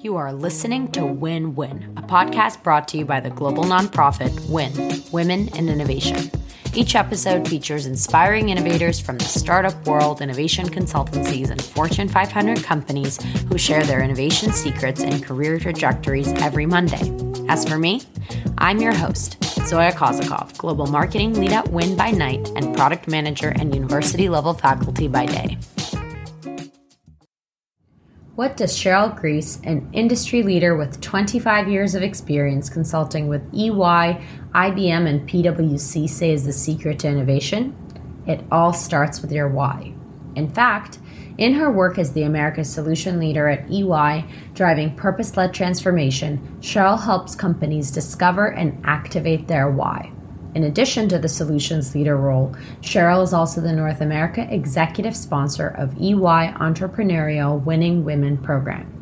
You are listening to Win Win, a podcast brought to you by the global nonprofit WIN, Women in Innovation. Each episode features inspiring innovators from the startup world, innovation consultancies, and Fortune 500 companies who share their innovation secrets and career trajectories every Monday. As for me, I'm your host, Zoya Kozakov, Global Marketing Lead at WIN by night and Product Manager and University level faculty by day. What does Cheryl Grease, an industry leader with 25 years of experience consulting with EY, IBM, and PwC, say is the secret to innovation? It all starts with your why. In fact, in her work as the America's Solution Leader at EY, driving purpose led transformation, Cheryl helps companies discover and activate their why. In addition to the solutions leader role, Cheryl is also the North America executive sponsor of EY Entrepreneurial Winning Women program.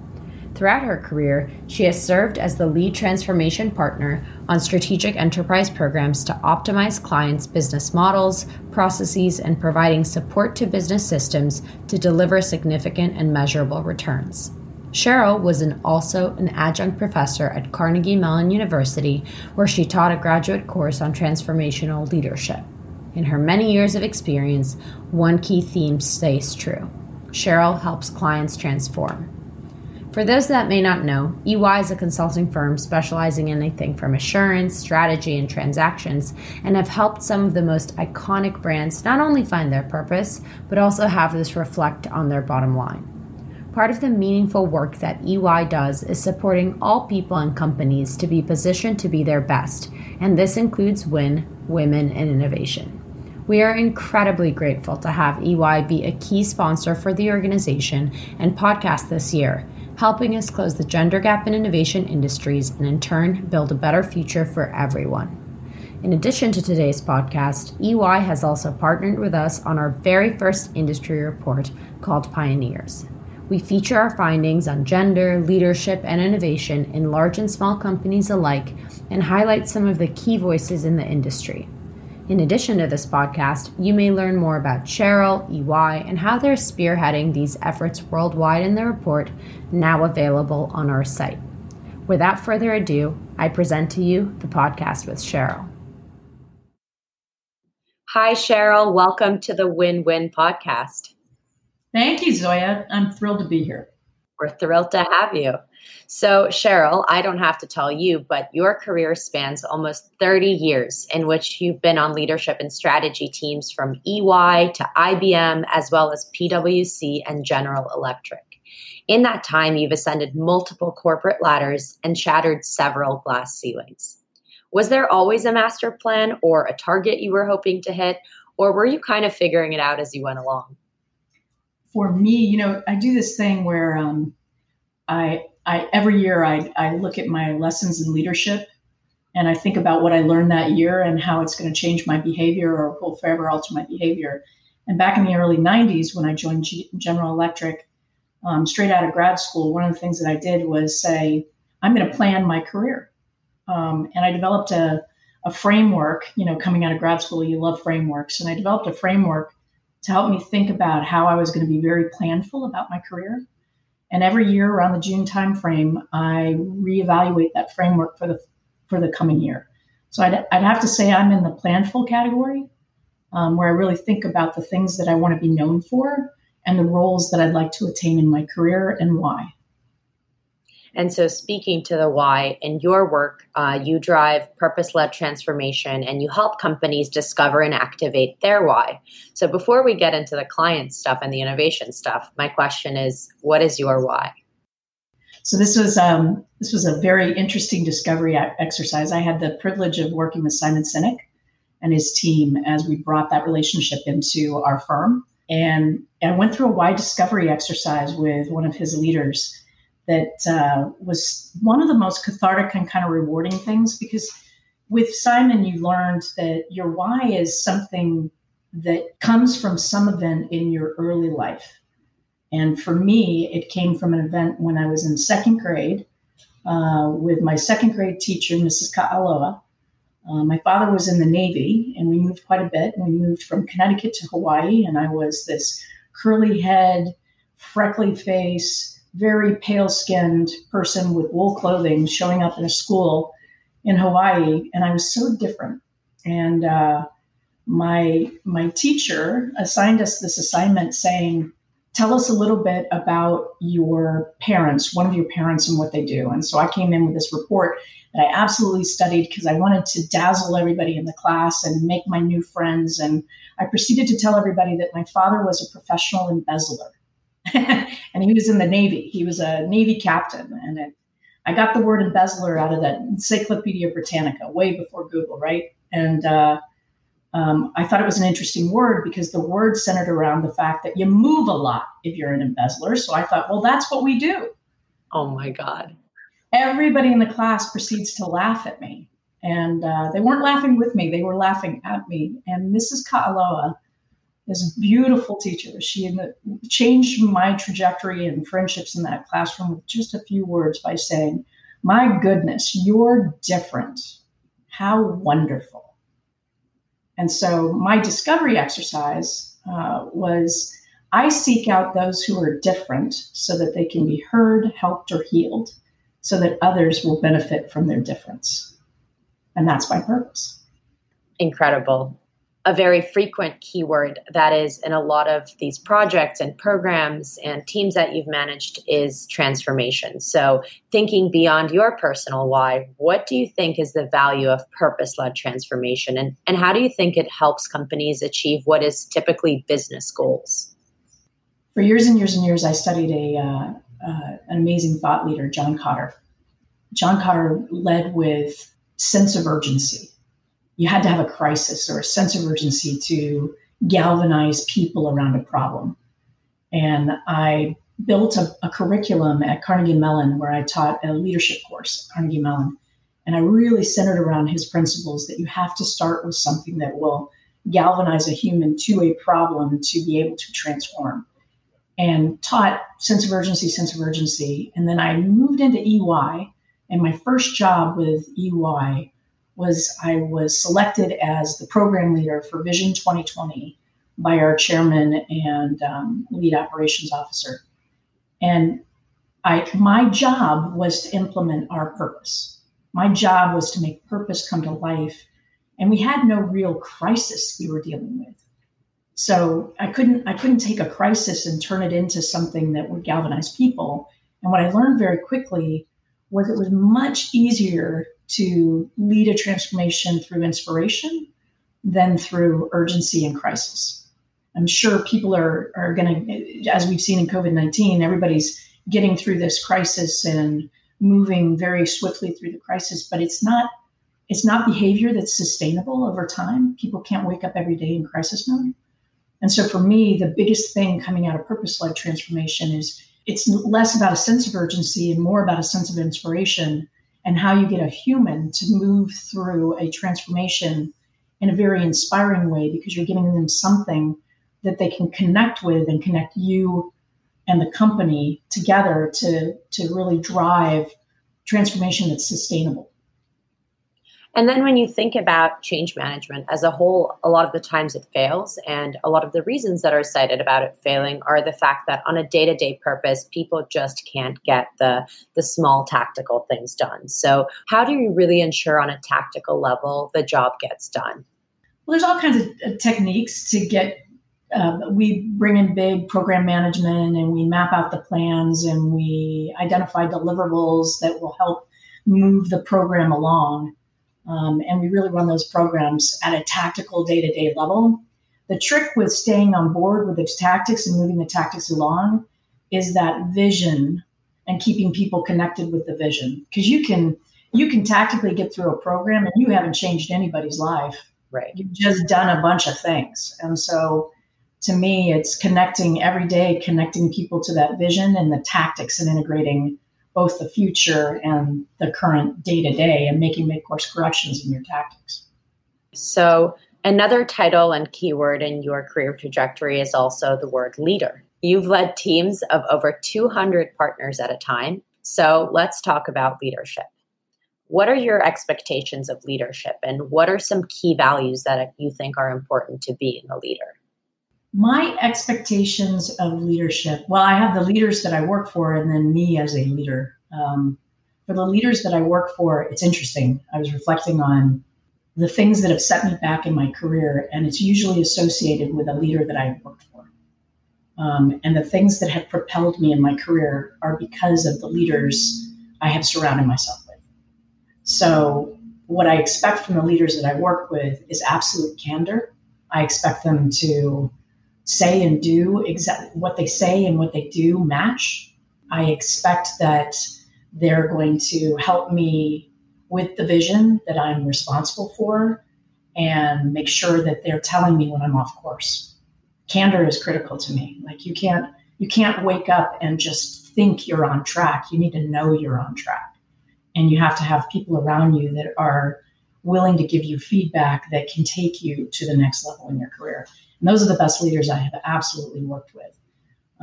Throughout her career, she has served as the lead transformation partner on strategic enterprise programs to optimize clients' business models, processes, and providing support to business systems to deliver significant and measurable returns. Cheryl was an, also an adjunct professor at Carnegie Mellon University, where she taught a graduate course on transformational leadership. In her many years of experience, one key theme stays true Cheryl helps clients transform. For those that may not know, EY is a consulting firm specializing in anything from assurance, strategy, and transactions, and have helped some of the most iconic brands not only find their purpose, but also have this reflect on their bottom line. Part of the meaningful work that EY does is supporting all people and companies to be positioned to be their best, and this includes WIN, Women in Innovation. We are incredibly grateful to have EY be a key sponsor for the organization and podcast this year, helping us close the gender gap in innovation industries and in turn build a better future for everyone. In addition to today's podcast, EY has also partnered with us on our very first industry report called Pioneers. We feature our findings on gender, leadership, and innovation in large and small companies alike and highlight some of the key voices in the industry. In addition to this podcast, you may learn more about Cheryl, EY, and how they're spearheading these efforts worldwide in the report, now available on our site. Without further ado, I present to you the podcast with Cheryl. Hi, Cheryl. Welcome to the Win Win podcast. Thank you, Zoya. I'm thrilled to be here. We're thrilled to have you. So, Cheryl, I don't have to tell you, but your career spans almost 30 years in which you've been on leadership and strategy teams from EY to IBM, as well as PwC and General Electric. In that time, you've ascended multiple corporate ladders and shattered several glass ceilings. Was there always a master plan or a target you were hoping to hit, or were you kind of figuring it out as you went along? For me, you know, I do this thing where um, I, I every year I, I look at my lessons in leadership and I think about what I learned that year and how it's going to change my behavior or will forever alter my behavior. And back in the early 90s, when I joined G- General Electric, um, straight out of grad school, one of the things that I did was say, I'm going to plan my career. Um, and I developed a, a framework, you know, coming out of grad school, you love frameworks. And I developed a framework to help me think about how I was going to be very planful about my career. And every year around the June timeframe, I reevaluate that framework for the for the coming year. So I'd, I'd have to say I'm in the planful category, um, where I really think about the things that I want to be known for and the roles that I'd like to attain in my career and why. And so, speaking to the why, in your work, uh, you drive purpose led transformation and you help companies discover and activate their why. So, before we get into the client stuff and the innovation stuff, my question is what is your why? So this was um, this was a very interesting discovery exercise. I had the privilege of working with Simon Sinek and his team as we brought that relationship into our firm, and I went through a why discovery exercise with one of his leaders that uh, was one of the most cathartic and kind of rewarding things because with Simon, you learned that your why is something that comes from some event in your early life. And for me, it came from an event when I was in second grade uh, with my second grade teacher, Mrs. Ka'aloa. Uh, my father was in the Navy, and we moved quite a bit. We moved from Connecticut to Hawaii, and I was this curly head, freckly face, very pale skinned person with wool clothing showing up in a school in Hawaii, and I was so different. And uh, my my teacher assigned us this assignment saying, "Tell us a little bit about your parents, one of your parents, and what they do." And so I came in with this report that I absolutely studied because I wanted to dazzle everybody in the class and make my new friends. And I proceeded to tell everybody that my father was a professional embezzler. and he was in the Navy. He was a Navy captain, and it I got the word embezzler out of that Encyclopedia Britannica way before Google, right? And uh, um, I thought it was an interesting word because the word centered around the fact that you move a lot if you're an embezzler. So I thought, well, that's what we do. Oh my God. Everybody in the class proceeds to laugh at me. And uh, they weren't laughing with me, they were laughing at me. And Mrs. Ka'aloa, this beautiful teacher, she changed my trajectory and friendships in that classroom with just a few words by saying, My goodness, you're different. How wonderful. And so my discovery exercise uh, was I seek out those who are different so that they can be heard, helped, or healed, so that others will benefit from their difference. And that's my purpose. Incredible a very frequent keyword that is in a lot of these projects and programs and teams that you've managed is transformation. So, thinking beyond your personal why, what do you think is the value of purpose led transformation? And, and how do you think it helps companies achieve what is typically business goals? For years and years and years, I studied a, uh, uh, an amazing thought leader, John Kotter. John Kotter led with sense of urgency you had to have a crisis or a sense of urgency to galvanize people around a problem. And I built a, a, curriculum at Carnegie Mellon where I taught a leadership course at Carnegie Mellon. And I really centered around his principles that you have to start with something that will galvanize a human to a problem to be able to transform. And taught sense of urgency, sense of urgency. And then I moved into EY. And my first job with EY was I was selected as the program leader for Vision 2020 by our chairman and um, lead operations officer. And I, my job was to implement our purpose. My job was to make purpose come to life. And we had no real crisis we were dealing with. So I couldn't I couldn't take a crisis and turn it into something that would galvanize people. And what I learned very quickly was it was much easier to lead a transformation through inspiration than through urgency and crisis. I'm sure people are, are going to, as we've seen in COVID 19, everybody's getting through this crisis and moving very swiftly through the crisis, but it's not. It's not behavior that's sustainable over time. People can't wake up every day in crisis mode. And so for me, the biggest thing coming out of purpose led transformation is it's less about a sense of urgency and more about a sense of inspiration and how you get a human to move through a transformation in a very inspiring way because you're giving them something that they can connect with and connect you and the company together to to really drive transformation that's sustainable and then when you think about change management as a whole, a lot of the times it fails. And a lot of the reasons that are cited about it failing are the fact that on a day to day purpose, people just can't get the, the small tactical things done. So, how do you really ensure on a tactical level the job gets done? Well, there's all kinds of uh, techniques to get. Uh, we bring in big program management and we map out the plans and we identify deliverables that will help move the program along. Um, and we really run those programs at a tactical day to day level. The trick with staying on board with the tactics and moving the tactics along is that vision and keeping people connected with the vision. Because you can you can tactically get through a program and you haven't changed anybody's life. Right. You've just done a bunch of things. And so to me, it's connecting every day, connecting people to that vision and the tactics and integrating both the future and the current day to day and making mid course corrections in your tactics. So, another title and keyword in your career trajectory is also the word leader. You've led teams of over 200 partners at a time. So, let's talk about leadership. What are your expectations of leadership, and what are some key values that you think are important to be in a leader? My expectations of leadership. Well, I have the leaders that I work for, and then me as a leader. Um, for the leaders that I work for, it's interesting. I was reflecting on the things that have set me back in my career, and it's usually associated with a leader that I worked for. Um, and the things that have propelled me in my career are because of the leaders I have surrounded myself with. So, what I expect from the leaders that I work with is absolute candor. I expect them to say and do exactly what they say and what they do match. I expect that they're going to help me with the vision that I'm responsible for and make sure that they're telling me when I'm off course. Candor is critical to me. Like you can't you can't wake up and just think you're on track. You need to know you're on track. And you have to have people around you that are willing to give you feedback that can take you to the next level in your career. And those are the best leaders I have absolutely worked with.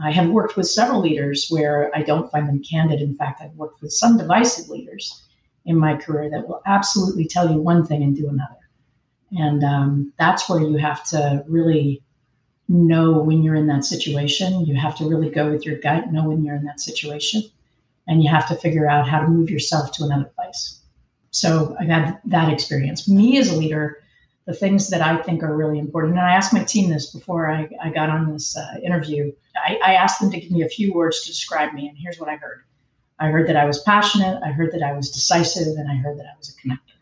I have worked with several leaders where I don't find them candid. In fact, I've worked with some divisive leaders in my career that will absolutely tell you one thing and do another. And um, that's where you have to really know when you're in that situation. You have to really go with your gut, know when you're in that situation, and you have to figure out how to move yourself to another place. So I've had that experience. Me as a leader, the things that I think are really important, and I asked my team this before I, I got on this uh, interview. I, I asked them to give me a few words to describe me, and here's what I heard. I heard that I was passionate, I heard that I was decisive, and I heard that I was a connector.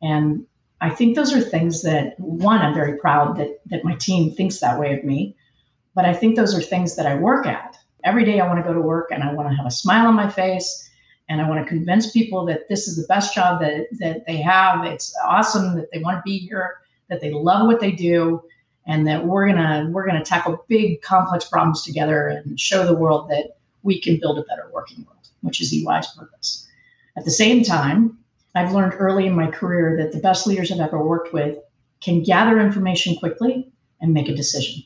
And I think those are things that one, I'm very proud that that my team thinks that way of me. But I think those are things that I work at. Every day I want to go to work and I want to have a smile on my face and I want to convince people that this is the best job that that they have. It's awesome that they want to be here, that they love what they do, and that we're gonna we're gonna tackle big complex problems together and show the world that we can build a better working world, which is EY's purpose. At the same time, I've learned early in my career that the best leaders I've ever worked with can gather information quickly and make a decision.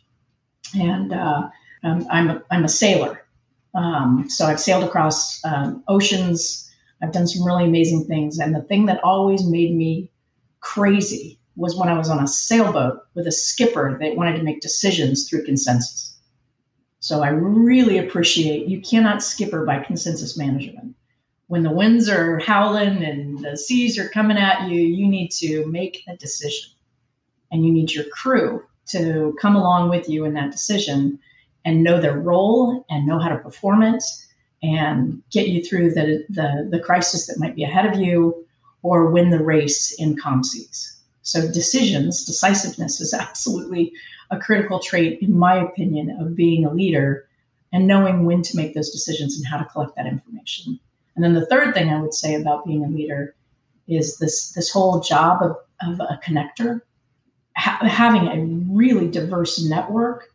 And uh, um, I'm, a, I'm a sailor. Um, so I've sailed across um, oceans. I've done some really amazing things. And the thing that always made me crazy was when I was on a sailboat with a skipper that wanted to make decisions through consensus. So I really appreciate you cannot skipper by consensus management when the winds are howling and the seas are coming at you, you need to make a decision. And you need your crew to come along with you in that decision and know their role and know how to perform it and get you through the, the, the crisis that might be ahead of you or win the race in calm. So, decisions, decisiveness is absolutely a critical trait, in my opinion, of being a leader and knowing when to make those decisions and how to collect that information. And then the third thing I would say about being a leader is this this whole job of, of a connector, ha- having a really diverse network,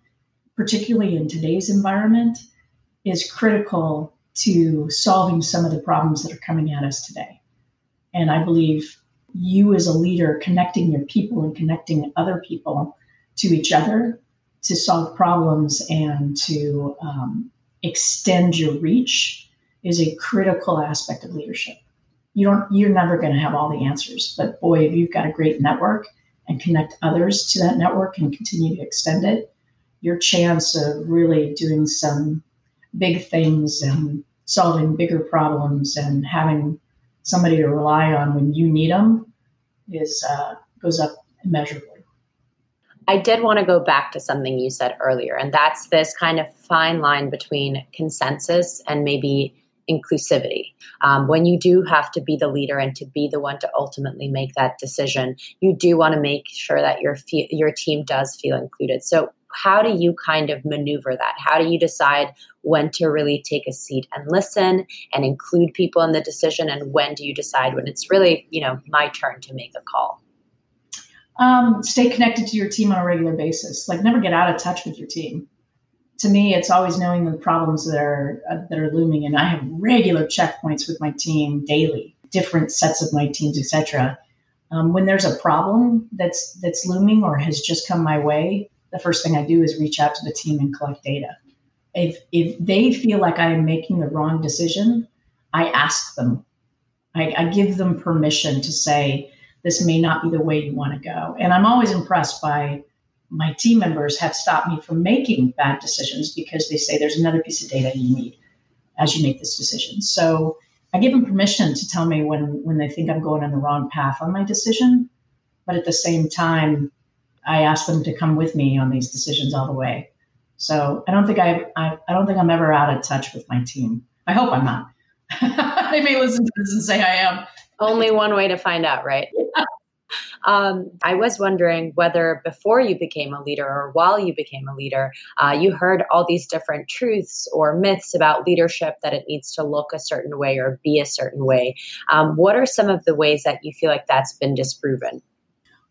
particularly in today's environment, is critical to solving some of the problems that are coming at us today. And I believe you as a leader connecting your people and connecting other people to each other to solve problems and to um, extend your reach is a critical aspect of leadership. You don't you're never going to have all the answers, but boy, if you've got a great network and connect others to that network and continue to extend it, your chance of really doing some big things and solving bigger problems and having somebody to rely on when you need them is uh, goes up immeasurably. I did want to go back to something you said earlier, and that's this kind of fine line between consensus and maybe inclusivity. Um, when you do have to be the leader and to be the one to ultimately make that decision, you do want to make sure that your fe- your team does feel included. So, how do you kind of maneuver that? How do you decide when to really take a seat and listen and include people in the decision, and when do you decide when it's really you know my turn to make a call? Um, stay connected to your team on a regular basis. Like never get out of touch with your team to me, it's always knowing the problems that are uh, that are looming, and I have regular checkpoints with my team daily, different sets of my teams, etc. Um, when there's a problem that's that's looming or has just come my way, the first thing I do is reach out to the team and collect data. If if they feel like I am making the wrong decision, I ask them. I, I give them permission to say this may not be the way you want to go, and I'm always impressed by my team members have stopped me from making bad decisions because they say there's another piece of data you need as you make this decision. So I give them permission to tell me when when they think I'm going on the wrong path on my decision, but at the same time, I ask them to come with me on these decisions all the way. So I don't think I, I, I don't think I'm ever out of touch with my team. I hope I'm not. they may listen to this and say I am. Only one way to find out, right? Um, I was wondering whether before you became a leader or while you became a leader, uh, you heard all these different truths or myths about leadership that it needs to look a certain way or be a certain way. Um, what are some of the ways that you feel like that's been disproven?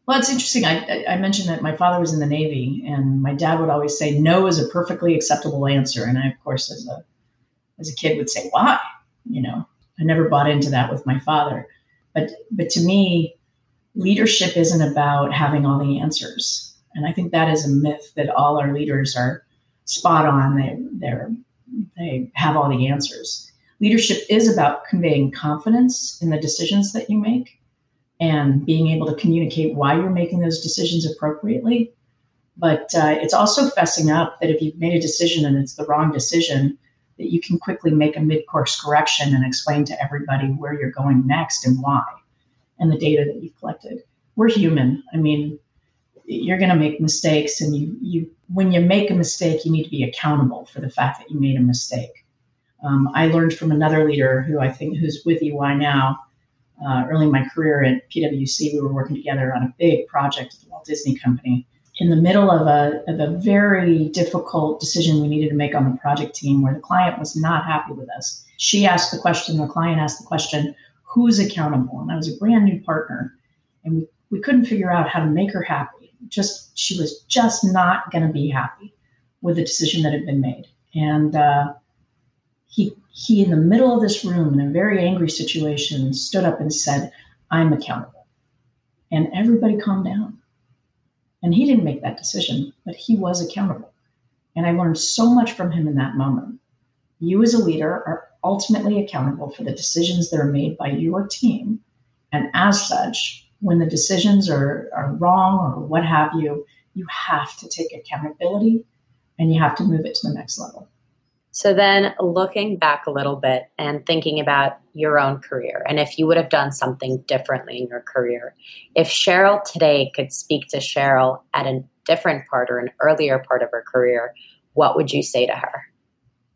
Well, it's interesting. I, I, mentioned that my father was in the Navy, and my dad would always say no is a perfectly acceptable answer. And I, of course, as a as a kid, would say why. You know, I never bought into that with my father. But but to me, leadership isn't about having all the answers. And I think that is a myth that all our leaders are spot on. They they're they have all the answers. Leadership is about conveying confidence in the decisions that you make and being able to communicate why you're making those decisions appropriately. But uh, it's also fessing up that if you've made a decision and it's the wrong decision, that you can quickly make a mid course correction and explain to everybody where you're going next and why and the data that you've collected. We're human. I mean, you're going to make mistakes and you you when you make a mistake you need to be accountable for the fact that you made a mistake um, i learned from another leader who i think who's with ey now uh, early in my career at PwC, we were working together on a big project at the Walt Disney Company. In the middle of a, of a very difficult decision we needed to make on the project team where the client was not happy with us, she asked the question, the client asked the question, who's accountable? And I was a brand new partner, and we, we couldn't figure out how to make her happy. Just she was just not going to be happy with the decision that had been made. And uh, he he in the middle of this room in a very angry situation stood up and said i'm accountable. And everybody calmed down. And he didn't make that decision but he was accountable. And i learned so much from him in that moment. You as a leader are ultimately accountable for the decisions that are made by your team. And as such when the decisions are, are wrong or what have you you have to take accountability and you have to move it to the next level so then looking back a little bit and thinking about your own career and if you would have done something differently in your career, if Cheryl today could speak to Cheryl at a different part or an earlier part of her career, what would you say to her?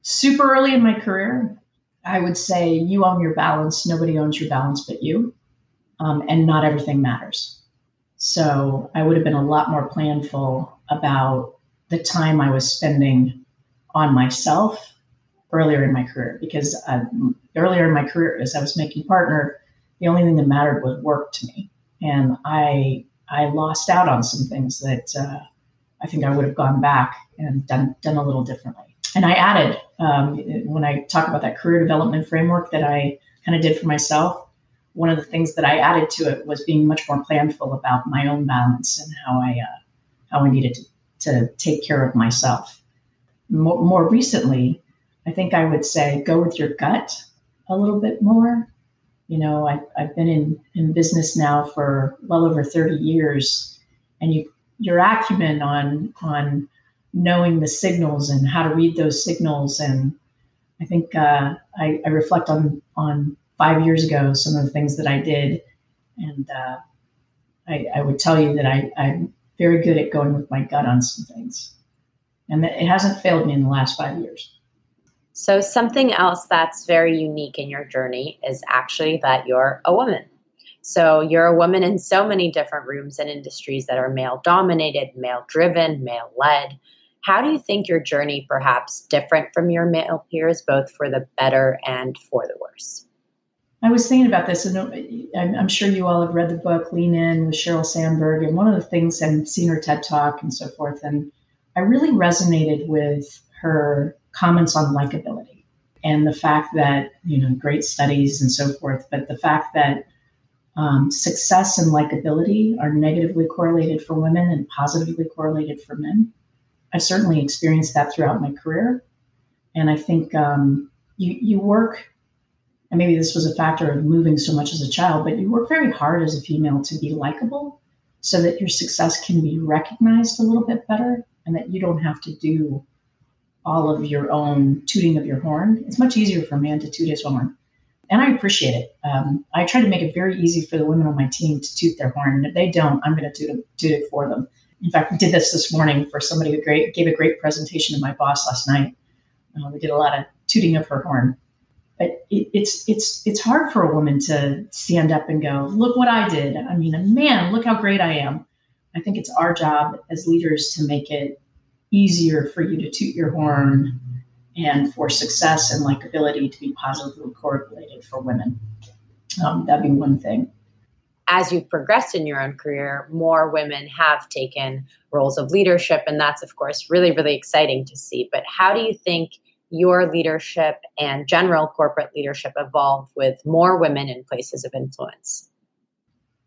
Super early in my career, I would say you own your balance. Nobody owns your balance but you. Um, and not everything matters. So I would have been a lot more planful about the time I was spending on myself earlier in my career because uh, earlier in my career, as I was making partner, the only thing that mattered was work to me, and I I lost out on some things that uh, I think I would have gone back and done done a little differently. And I added um, when I talk about that career development framework that I kind of did for myself. One of the things that I added to it was being much more planful about my own balance and how I uh, how I needed to, to take care of myself more, more recently, I think I would say go with your gut a little bit more. You know, I, I've been in, in business now for well over 30 years, and you, your acumen on, on knowing the signals and how to read those signals. And I think uh, I, I, reflect on, on five years ago some of the things that I did. And uh, I, I, would tell you that I, I'm very good at going with my gut on some things and it hasn't failed me in the last five years. So, something else that's very unique in your journey is actually that you're a woman. So, you're a woman in so many different rooms and industries that are male dominated, male driven, male led. How do you think your journey perhaps different from your male peers, both for the better and for the worse? I was thinking about this, and I'm sure you all have read the book Lean In with Sheryl Sandberg. And one of the things, and seen her TED Talk and so forth. And I really resonated with her comments on likability and the fact that, you know, great studies and so forth, but the fact that um, success and likability are negatively correlated for women and positively correlated for men. I've certainly experienced that throughout my career. And I think um, you, you work, and maybe this was a factor of moving so much as a child, but you work very hard as a female to be likable so that your success can be recognized a little bit better and that you don't have to do all of your own tooting of your horn. It's much easier for a man to toot his horn. And I appreciate it. Um, I try to make it very easy for the women on my team to toot their horn. And if they don't, I'm going to toot, toot it for them. In fact, we did this this morning for somebody who great, gave a great presentation to my boss last night. Uh, we did a lot of tooting of her horn. But it, it's it's it's hard for a woman to stand up and go, "Look what I did." I mean, a man, look how great I am. I think it's our job as leaders to make it easier for you to toot your horn and for success and likability to be positively correlated for women. Um, that'd be one thing. As you've progressed in your own career, more women have taken roles of leadership, and that's, of course, really, really exciting to see. But how do you think your leadership and general corporate leadership evolve with more women in places of influence?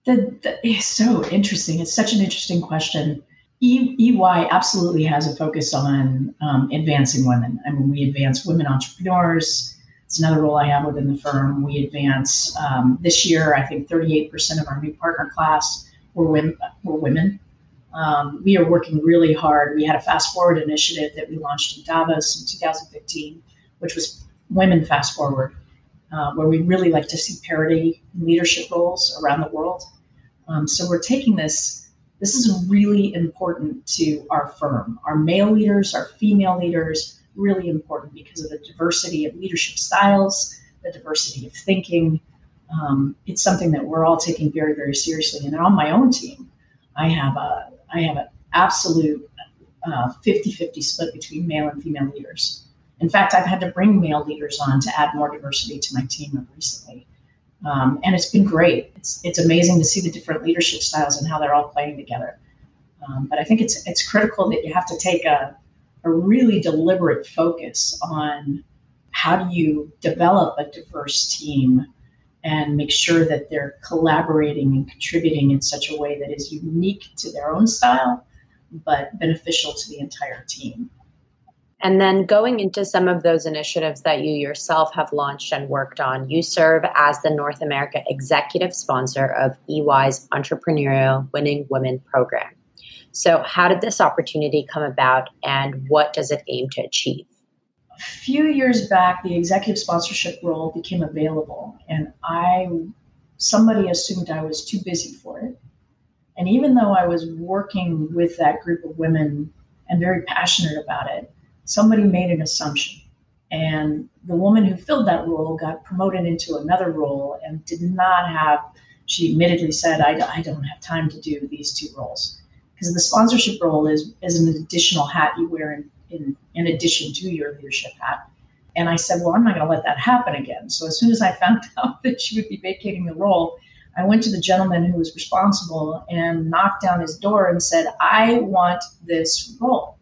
The, the, it's so interesting. It's such an interesting question. E, EY absolutely has a focus on um, advancing women. I mean, we advance women entrepreneurs. It's another role I have within the firm. We advance um, this year. I think 38% of our new partner class were women. Were women. Um, we are working really hard. We had a fast forward initiative that we launched in Davos in 2015, which was Women Fast Forward, uh, where we really like to see parity in leadership roles around the world. Um, so we're taking this this is really important to our firm. Our male leaders, our female leaders, really important because of the diversity of leadership styles, the diversity of thinking. Um, it's something that we're all taking very, very seriously. And on my own team, I have a I have an absolute uh, 50-50 split between male and female leaders. In fact, I've had to bring male leaders on to add more diversity to my team recently. Um, and it's been great. It's, it's amazing to see the different leadership styles and how they're all playing together. Um, but I think it's it's critical that you have to take a, a really deliberate focus on how do you develop a diverse team and make sure that they're collaborating and contributing in such a way that is unique to their own style but beneficial to the entire team. And then going into some of those initiatives that you yourself have launched and worked on, you serve as the North America executive sponsor of EY's Entrepreneurial Winning Women program. So, how did this opportunity come about and what does it aim to achieve? A few years back, the executive sponsorship role became available, and I somebody assumed I was too busy for it. And even though I was working with that group of women and very passionate about it, somebody made an assumption. And the woman who filled that role got promoted into another role and did not have, she admittedly said, I, I don't have time to do these two roles. Because the sponsorship role is, is an additional hat you wear in, in, in addition to your leadership hat. And I said, Well, I'm not going to let that happen again. So as soon as I found out that she would be vacating the role, I went to the gentleman who was responsible and knocked down his door and said, I want this role.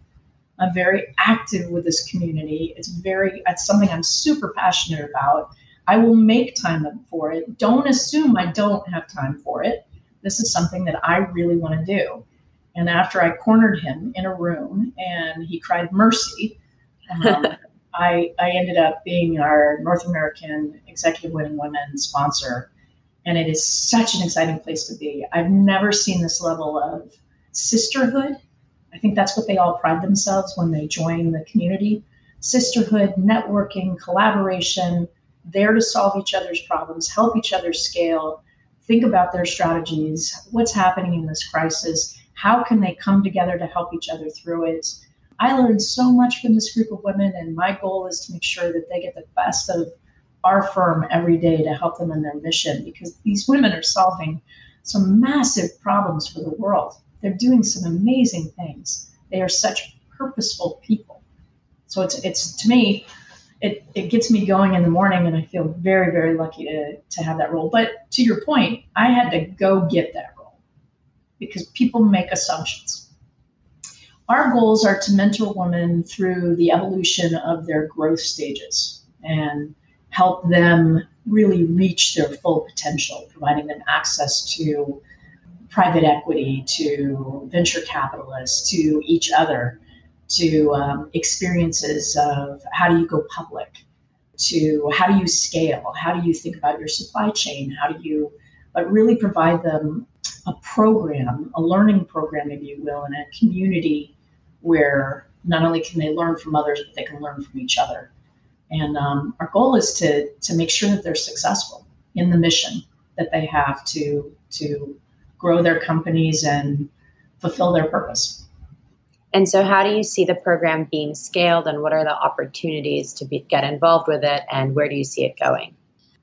I'm very active with this community. It's very it's something I'm super passionate about. I will make time for it. Don't assume I don't have time for it. This is something that I really want to do. And after I cornered him in a room and he cried mercy, um, I, I ended up being our North American Executive Winning Women sponsor. And it is such an exciting place to be. I've never seen this level of sisterhood I think that's what they all pride themselves when they join the community sisterhood, networking, collaboration, there to solve each other's problems, help each other scale, think about their strategies, what's happening in this crisis, how can they come together to help each other through it. I learned so much from this group of women, and my goal is to make sure that they get the best of our firm every day to help them in their mission because these women are solving some massive problems for the world. They're doing some amazing things. They are such purposeful people. So it's it's to me, it, it gets me going in the morning and I feel very, very lucky to, to have that role. But to your point, I had to go get that role because people make assumptions. Our goals are to mentor women through the evolution of their growth stages and help them really reach their full potential, providing them access to private equity to venture capitalists to each other to um, experiences of how do you go public to how do you scale how do you think about your supply chain how do you but really provide them a program, a learning program, if you will, in a community where not only can they learn from others, but they can learn from each other. And um, our goal is to to make sure that they're successful in the mission that they have to to grow their companies and fulfill their purpose. And so, how do you see the program being scaled, and what are the opportunities to be, get involved with it, and where do you see it going?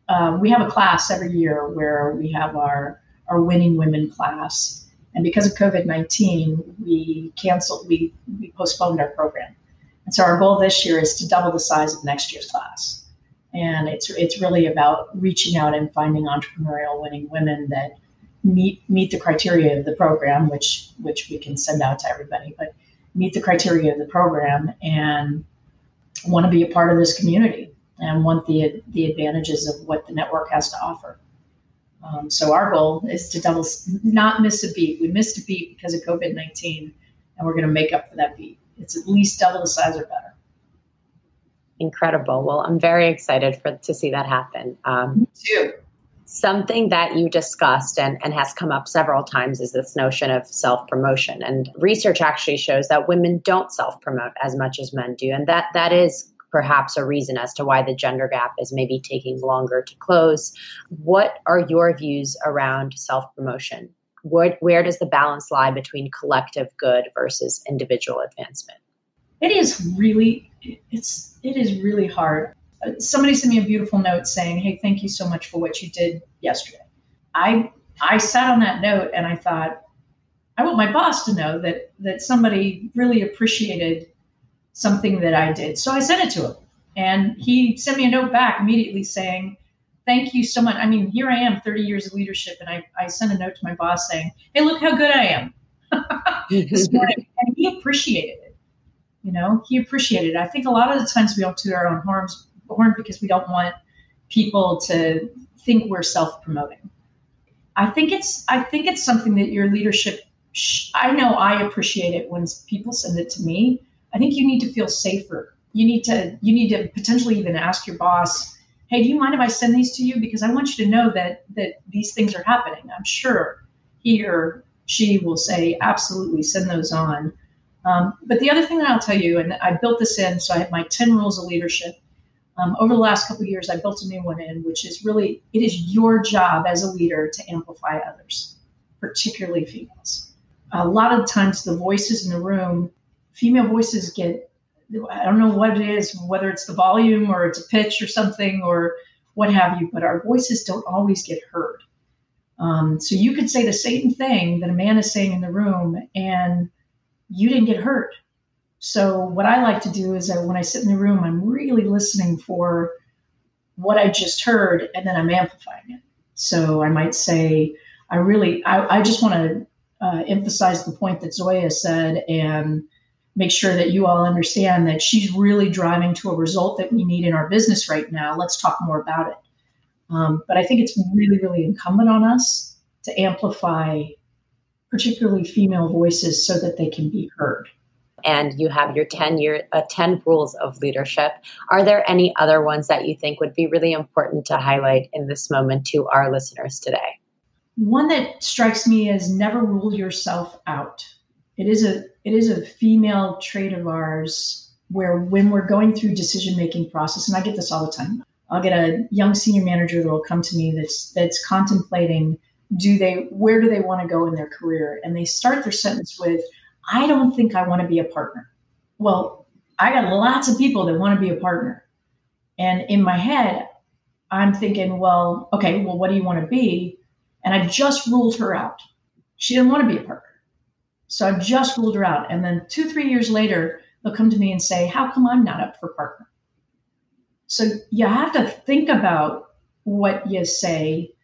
Um, we have a class every year where we have our our winning women class, and because of COVID nineteen, we canceled, we we postponed our program, and so our goal this year is to double the size of next year's class, and it's it's really about reaching out and finding entrepreneurial winning women that meet meet the criteria of the program, which which we can send out to everybody, but meet the criteria of the program and want to be a part of this community and want the the advantages of what the network has to offer. Um, so our goal is to double, not miss a beat. We missed a beat because of COVID nineteen, and we're going to make up for that beat. It's at least double the size or better. Incredible. Well, I'm very excited for to see that happen. Um, Me too something that you discussed and, and has come up several times is this notion of self promotion. And research actually shows that women don't self promote as much as men do. And that, that is perhaps a reason as to why the gender gap is maybe taking longer to close. What are your views around self promotion? Where, where does the balance lie between collective good versus individual advancement? It is really it's it is really hard somebody sent me a beautiful note saying, "Hey, thank you so much for what you did yesterday." I I sat on that note and I thought, I want my boss to know that that somebody really appreciated something that I did. So I sent it to him, and he sent me a note back immediately saying, "Thank you so much." I mean, here I am, 30 years of leadership, and I I sent a note to my boss saying, "Hey, look how good I am." and he appreciated it. You know, he appreciated it. I think a lot of the times we don't toot our own horns horn because we don't want people to think we're self-promoting. I think it's I think it's something that your leadership sh- I know I appreciate it when people send it to me. I think you need to feel safer. You need to you need to potentially even ask your boss, "Hey, do you mind if I send these to you because I want you to know that that these things are happening." I'm sure he or she will say, "Absolutely, send those on." Um, but the other thing that I'll tell you, and I built this in, so I have my 10 rules of leadership. Um, over the last couple of years, I built a new one in, which is really it is your job as a leader to amplify others, particularly females. A lot of times, the voices in the room, female voices get I don't know what it is, whether it's the volume or it's a pitch or something or what have you, but our voices don't always get heard. Um, so you could say the same thing that a man is saying in the room, and you didn't get heard. So what I like to do is that when I sit in the room, I'm really listening for what I just heard, and then I'm amplifying it. So I might say, I really, I, I just want to uh, emphasize the point that Zoya said and make sure that you all understand that she's really driving to a result that we need in our business right now. Let's talk more about it. Um, but I think it's really, really incumbent on us to amplify, particularly female voices, so that they can be heard and you have your 10 year uh, 10 rules of leadership. Are there any other ones that you think would be really important to highlight in this moment to our listeners today? One that strikes me is never rule yourself out. It is a it is a female trait of ours where when we're going through decision making process and i get this all the time i'll get a young senior manager that will come to me that's that's contemplating do they where do they want to go in their career? And they start their sentence with I don't think I want to be a partner. Well, I got lots of people that want to be a partner. And in my head, I'm thinking, well, okay, well, what do you want to be? And I just ruled her out. She didn't want to be a partner. So I've just ruled her out. And then two, three years later, they'll come to me and say, how come I'm not up for partner? So you have to think about what you say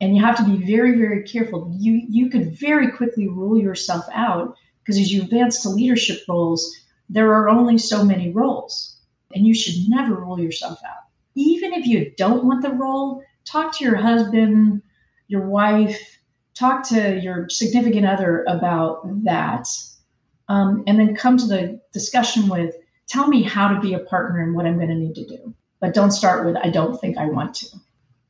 and you have to be very, very careful. You you could very quickly rule yourself out because as you advance to leadership roles, there are only so many roles, and you should never rule yourself out. Even if you don't want the role, talk to your husband, your wife, talk to your significant other about that, um, and then come to the discussion with tell me how to be a partner and what I'm going to need to do. But don't start with, I don't think I want to.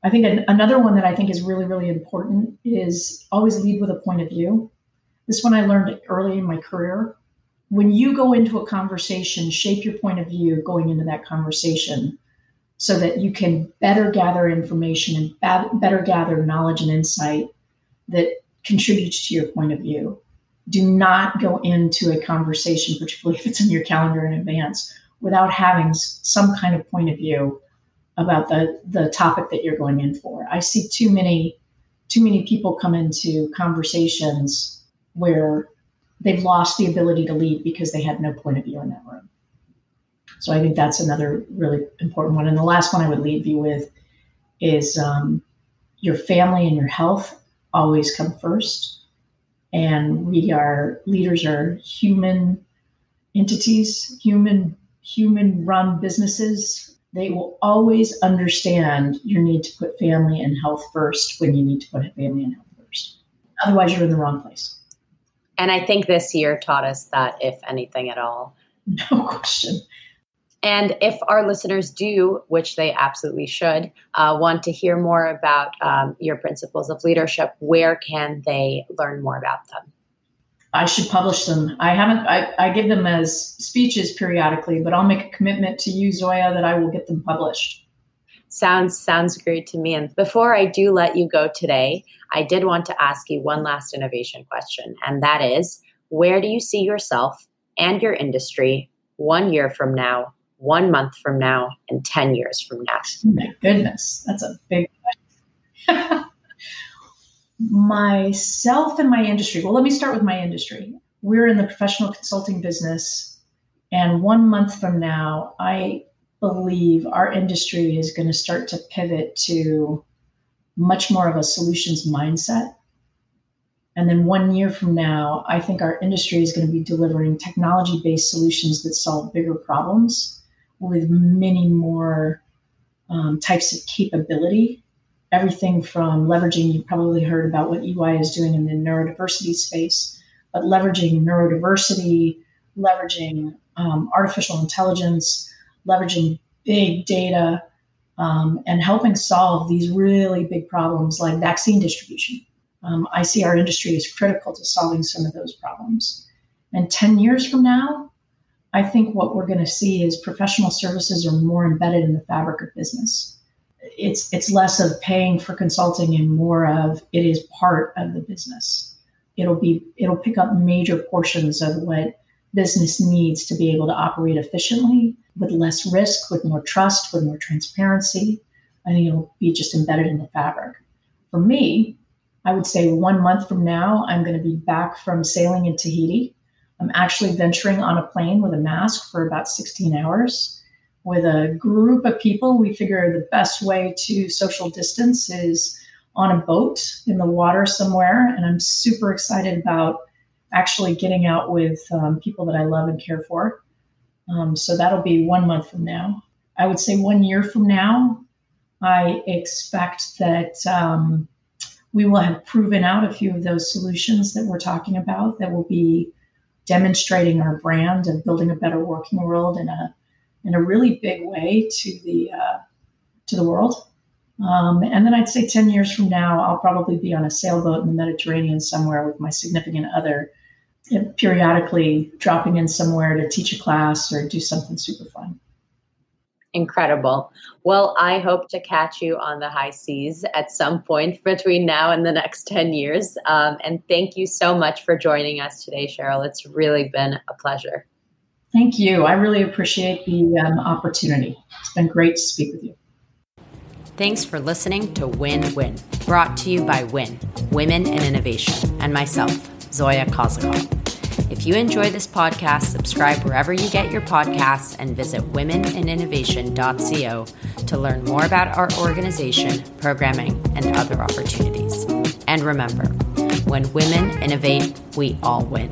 I think an, another one that I think is really, really important is always lead with a point of view. This one I learned early in my career. When you go into a conversation, shape your point of view going into that conversation so that you can better gather information and better gather knowledge and insight that contributes to your point of view. Do not go into a conversation, particularly if it's in your calendar in advance, without having some kind of point of view about the the topic that you're going in for. I see too many too many people come into conversations where they've lost the ability to lead because they had no point of view in that room. So I think that's another really important one. And the last one I would leave you with is um, your family and your health always come first. And we are leaders are human entities, human human run businesses they will always understand your need to put family and health first when you need to put family and health first. Otherwise, you're in the wrong place. And I think this year taught us that, if anything at all. No question. And if our listeners do, which they absolutely should, uh, want to hear more about um, your principles of leadership, where can they learn more about them? I should publish them. I haven't. I, I give them as speeches periodically, but I'll make a commitment to you, Zoya, that I will get them published. Sounds sounds great to me. And before I do let you go today, I did want to ask you one last innovation question, and that is, where do you see yourself and your industry one year from now, one month from now, and ten years from now? Oh my goodness, that's a big question. myself and my industry. Well, let me start with my industry. We're in the professional consulting business. And one month from now, I believe our industry is going to start to pivot to much more of a solutions mindset. And then one year from now, I think our industry is going to be delivering technology based solutions that solve bigger problems with many more um, types of capability everything from leveraging, you probably heard about what EY is doing in the neurodiversity space, but leveraging neurodiversity, leveraging um, artificial intelligence, leveraging big data, um, and helping solve these really big problems like vaccine distribution. Um, I see our industry as critical to solving some of those problems. And 10 years from now, I think what we're going to see is professional services are more embedded in the fabric of business it's it's less of paying for consulting and more of it is part of the business. It'll be it'll pick up major portions of what business needs to be able to operate efficiently with less risk, with more trust, with more transparency. I think it'll be just embedded in the fabric. For me, I would say one month from now, I'm going to be back from sailing in Tahiti. I'm actually venturing on a plane with a mask for about 16 hours with a group of people, we figure the best way to social distance is on a boat in the water somewhere. And I'm super excited about actually getting out with um, people that I love and care for. Um, so that'll be one month from now. I would say one year from now, I expect that um, we will have proven out a few of those solutions that we're talking about that will be demonstrating our brand of building a better working world in a in a really big way to the uh, to the world. Um, and then I'd say 10 years from now, I'll probably be on a sailboat in the Mediterranean somewhere with my significant other, periodically dropping in somewhere to teach a class or do something super fun. Incredible. Well, I hope to catch you on the high seas at some point between now and the next 10 years. Um, and thank you so much for joining us today, Cheryl. It's really been a pleasure. Thank you. I really appreciate the um, opportunity. It's been great to speak with you. Thanks for listening to Win Win, brought to you by Win, Women in Innovation, and myself, Zoya Kozakov. If you enjoy this podcast, subscribe wherever you get your podcasts and visit womeninnovation.co to learn more about our organization, programming, and other opportunities. And remember, when women innovate, we all win.